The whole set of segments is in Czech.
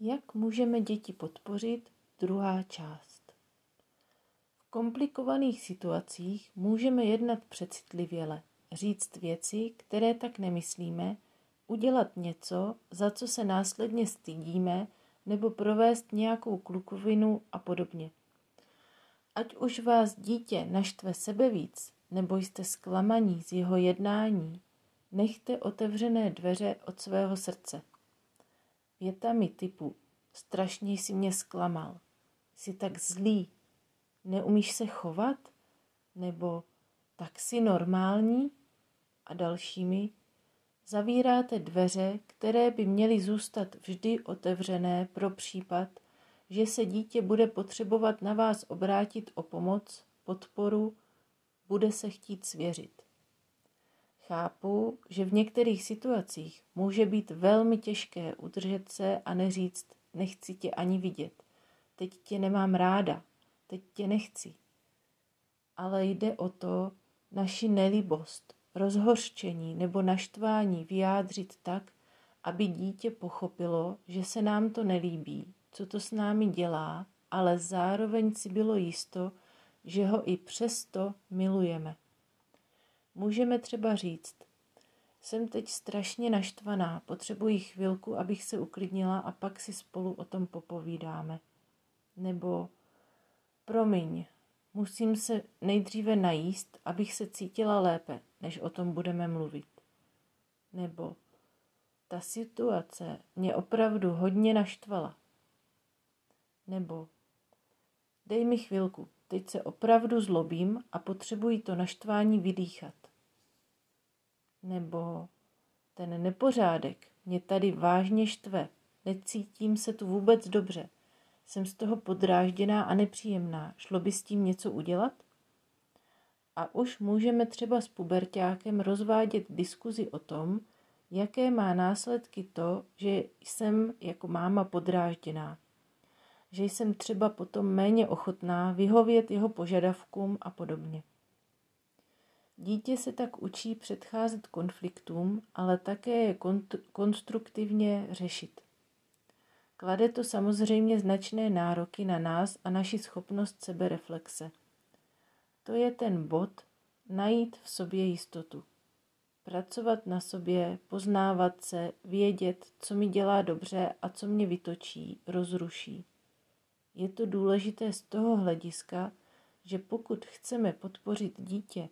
Jak můžeme děti podpořit? Druhá část. V komplikovaných situacích můžeme jednat přecitlivěle, říct věci, které tak nemyslíme, udělat něco, za co se následně stydíme, nebo provést nějakou klukovinu a podobně. Ať už vás dítě naštve sebe víc, nebo jste zklamaní z jeho jednání, nechte otevřené dveře od svého srdce. Větami typu strašně jsi mě zklamal, jsi tak zlý, neumíš se chovat, nebo tak si normální? A dalšími, zavíráte dveře, které by měly zůstat vždy otevřené pro případ, že se dítě bude potřebovat na vás obrátit o pomoc, podporu, bude se chtít svěřit. Chápu, že v některých situacích může být velmi těžké udržet se a neříct, nechci tě ani vidět, teď tě nemám ráda, teď tě nechci. Ale jde o to, naši nelibost, rozhořčení nebo naštvání vyjádřit tak, aby dítě pochopilo, že se nám to nelíbí, co to s námi dělá, ale zároveň si bylo jisto, že ho i přesto milujeme. Můžeme třeba říct, jsem teď strašně naštvaná, potřebuji chvilku, abych se uklidnila a pak si spolu o tom popovídáme. Nebo promiň, musím se nejdříve najíst, abych se cítila lépe, než o tom budeme mluvit. Nebo ta situace mě opravdu hodně naštvala. Nebo dej mi chvilku, teď se opravdu zlobím a potřebuji to naštvání vydýchat. Nebo ten nepořádek mě tady vážně štve, necítím se tu vůbec dobře, jsem z toho podrážděná a nepříjemná, šlo by s tím něco udělat? A už můžeme třeba s pubertákem rozvádět diskuzi o tom, jaké má následky to, že jsem jako máma podrážděná. Že jsem třeba potom méně ochotná vyhovět jeho požadavkům a podobně. Dítě se tak učí předcházet konfliktům, ale také je konstruktivně řešit. Klade to samozřejmě značné nároky na nás a naši schopnost sebereflexe. To je ten bod najít v sobě jistotu. Pracovat na sobě, poznávat se, vědět, co mi dělá dobře a co mě vytočí, rozruší. Je to důležité z toho hlediska, že pokud chceme podpořit dítě,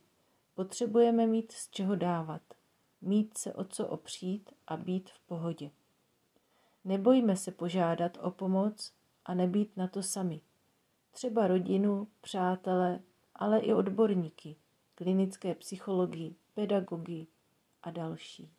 potřebujeme mít z čeho dávat, mít se o co opřít a být v pohodě. Nebojme se požádat o pomoc a nebýt na to sami. Třeba rodinu, přátele, ale i odborníky, klinické psychologii, pedagogy a další.